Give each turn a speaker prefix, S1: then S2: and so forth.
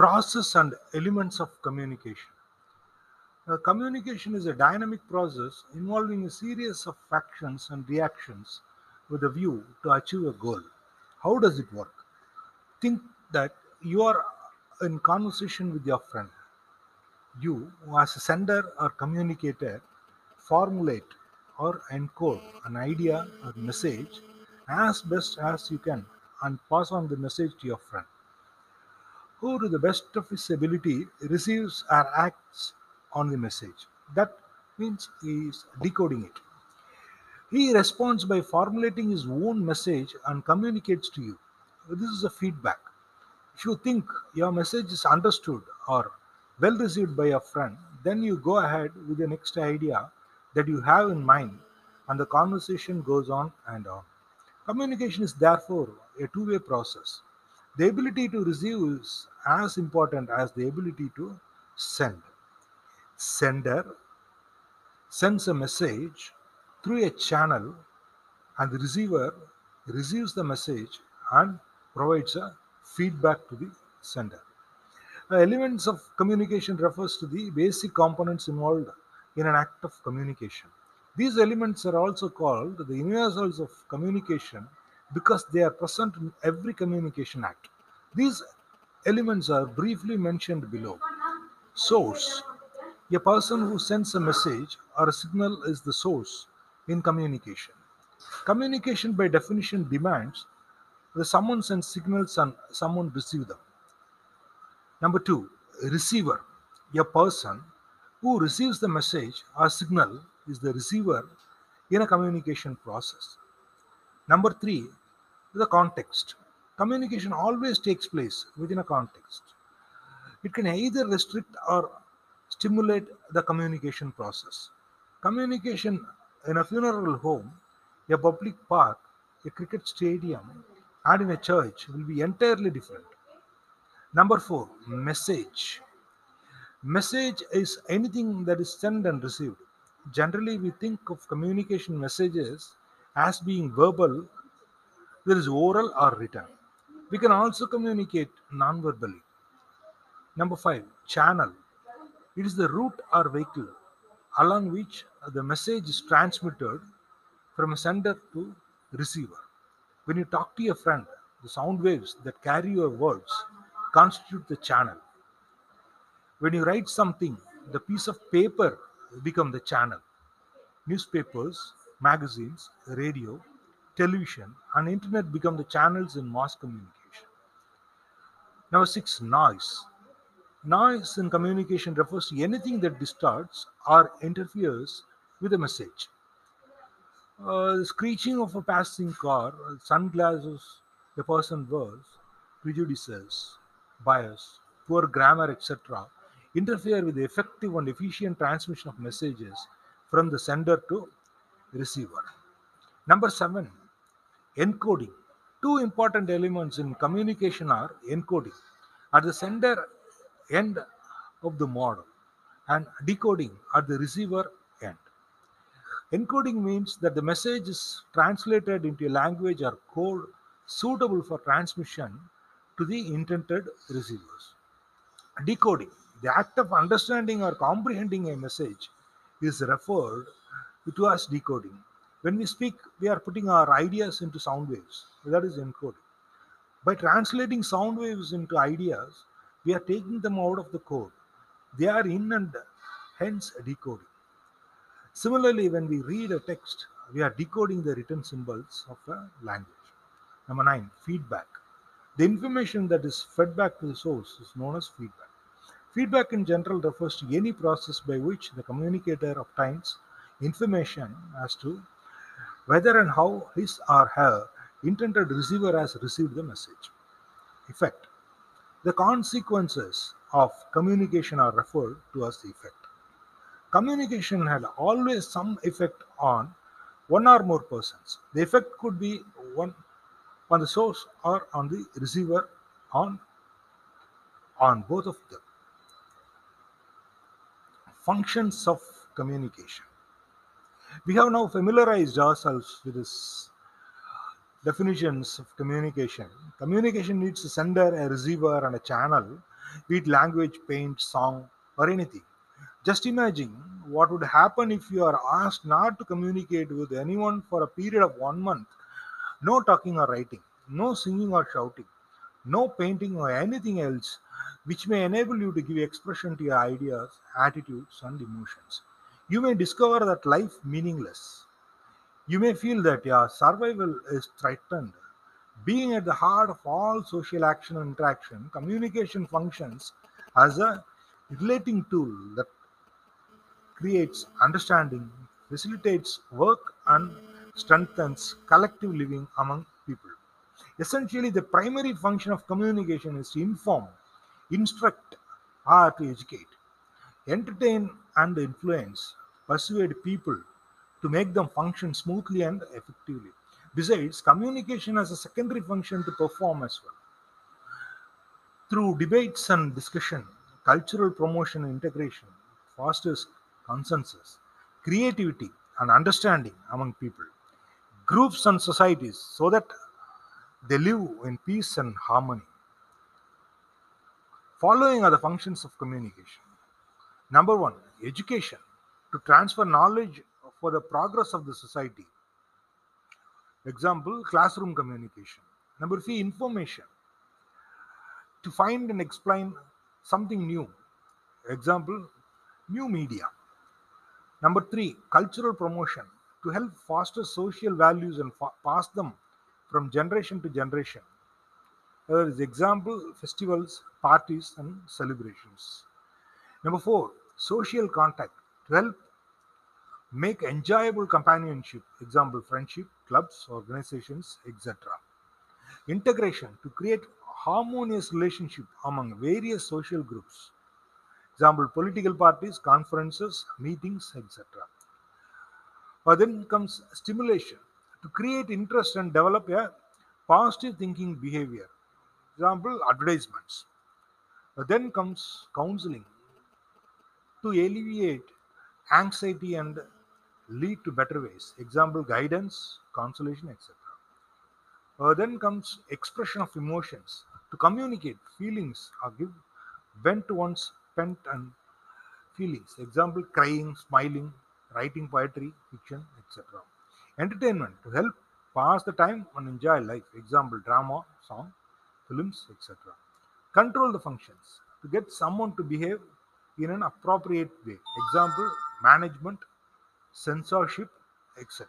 S1: Process and elements of communication. Uh, communication is a dynamic process involving a series of actions and reactions with a view to achieve a goal. How does it work? Think that you are in conversation with your friend. You, as a sender or communicator, formulate or encode an idea or message as best as you can and pass on the message to your friend, who, to the best of his ability, receives or acts on the message. That means he is decoding it. He responds by formulating his own message and communicates to you. This is a feedback. If you think your message is understood or well received by your friend, then you go ahead with the next idea that you have in mind, and the conversation goes on and on. Communication is therefore a two way process. The ability to receive is as important as the ability to send. Sender sends a message through a channel, and the receiver receives the message and provides a feedback to the sender. Uh, elements of communication refers to the basic components involved in an act of communication. These elements are also called the universals of communication because they are present in every communication act. These elements are briefly mentioned below. Source. A person who sends a message or a signal is the source in communication. Communication, by definition, demands that someone sends signals and someone receive them. Number two, receiver. A person who receives the message or signal is the receiver in a communication process. Number three, the context. Communication always takes place within a context. It can either restrict or stimulate the communication process. Communication in a funeral home, a public park, a cricket stadium, and in a church will be entirely different. Number four, message. Message is anything that is sent and received. Generally, we think of communication messages as being verbal, there is oral or written. We can also communicate non verbally. Number five, channel. It is the route or vehicle along which the message is transmitted from a sender to receiver. When you talk to your friend, the sound waves that carry your words constitute the channel. When you write something, the piece of paper become the channel. Newspapers, magazines, radio, television, and internet become the channels in mass communication. Number six, noise. Noise in communication refers to anything that distorts or interferes with a message. Uh, the screeching of a passing car, uh, sunglasses a person wears, prejudices, bias, poor grammar, etc., interfere with the effective and efficient transmission of messages from the sender to receiver. Number seven, encoding. Two important elements in communication are encoding at the sender end of the model and decoding at the receiver end. Encoding means that the message is translated into a language or code suitable for transmission to the intended receivers. Decoding, the act of understanding or comprehending a message, is referred to was decoding. When we speak, we are putting our ideas into sound waves. That is encoding. By translating sound waves into ideas, we are taking them out of the code. They are in and hence decoding. Similarly, when we read a text, we are decoding the written symbols of a language. Number nine, feedback. The information that is fed back to the source is known as feedback. Feedback in general refers to any process by which the communicator obtains information as to whether and how his or her intended receiver has received the message. Effect. The consequences of communication are referred to as the effect. Communication had always some effect on one or more persons. The effect could be one on the source or on the receiver on on both of them. Functions of communication. We have now familiarized ourselves with this definitions of communication. Communication needs a sender, a receiver, and a channel be it language, paint, song, or anything. Just imagine what would happen if you are asked not to communicate with anyone for a period of one month. No talking or writing, no singing or shouting, no painting or anything else which may enable you to give expression to your ideas, attitudes, and emotions. You may discover that life meaningless. You may feel that your survival is threatened. Being at the heart of all social action and interaction, communication functions as a relating tool that creates understanding, facilitates work, and strengthens collective living among people. Essentially, the primary function of communication is to inform, instruct, or to educate, entertain, and influence, persuade people to make them function smoothly and effectively. Besides, communication has a secondary function to perform as well. Through debates and discussion, cultural promotion and integration fosters consensus, creativity, and understanding among people, groups, and societies so that they live in peace and harmony. Following are the functions of communication. Number one, education to transfer knowledge for the progress of the society. Example, classroom communication. Number three, information to find and explain something new. Example, new media. Number three, cultural promotion to help foster social values and fa- pass them from generation to generation. There is example, festivals, parties, and celebrations. Number four, social contact to help make enjoyable companionship. Example, friendship, clubs, organizations, etc. Integration to create harmonious relationship among various social groups. Example, political parties, conferences, meetings, etc. Or then comes stimulation to create interest and develop a positive thinking behavior. Example, advertisements. Uh, Then comes counseling to alleviate anxiety and lead to better ways. Example, guidance, consolation, etc. Uh, then comes expression of emotions to communicate feelings or give vent to one's pent and feelings. Example, crying, smiling, writing poetry, fiction, etc. Entertainment to help pass the time and enjoy life. Example, drama, song, films, etc. Control the functions to get someone to behave in an appropriate way. Example, management, censorship, etc.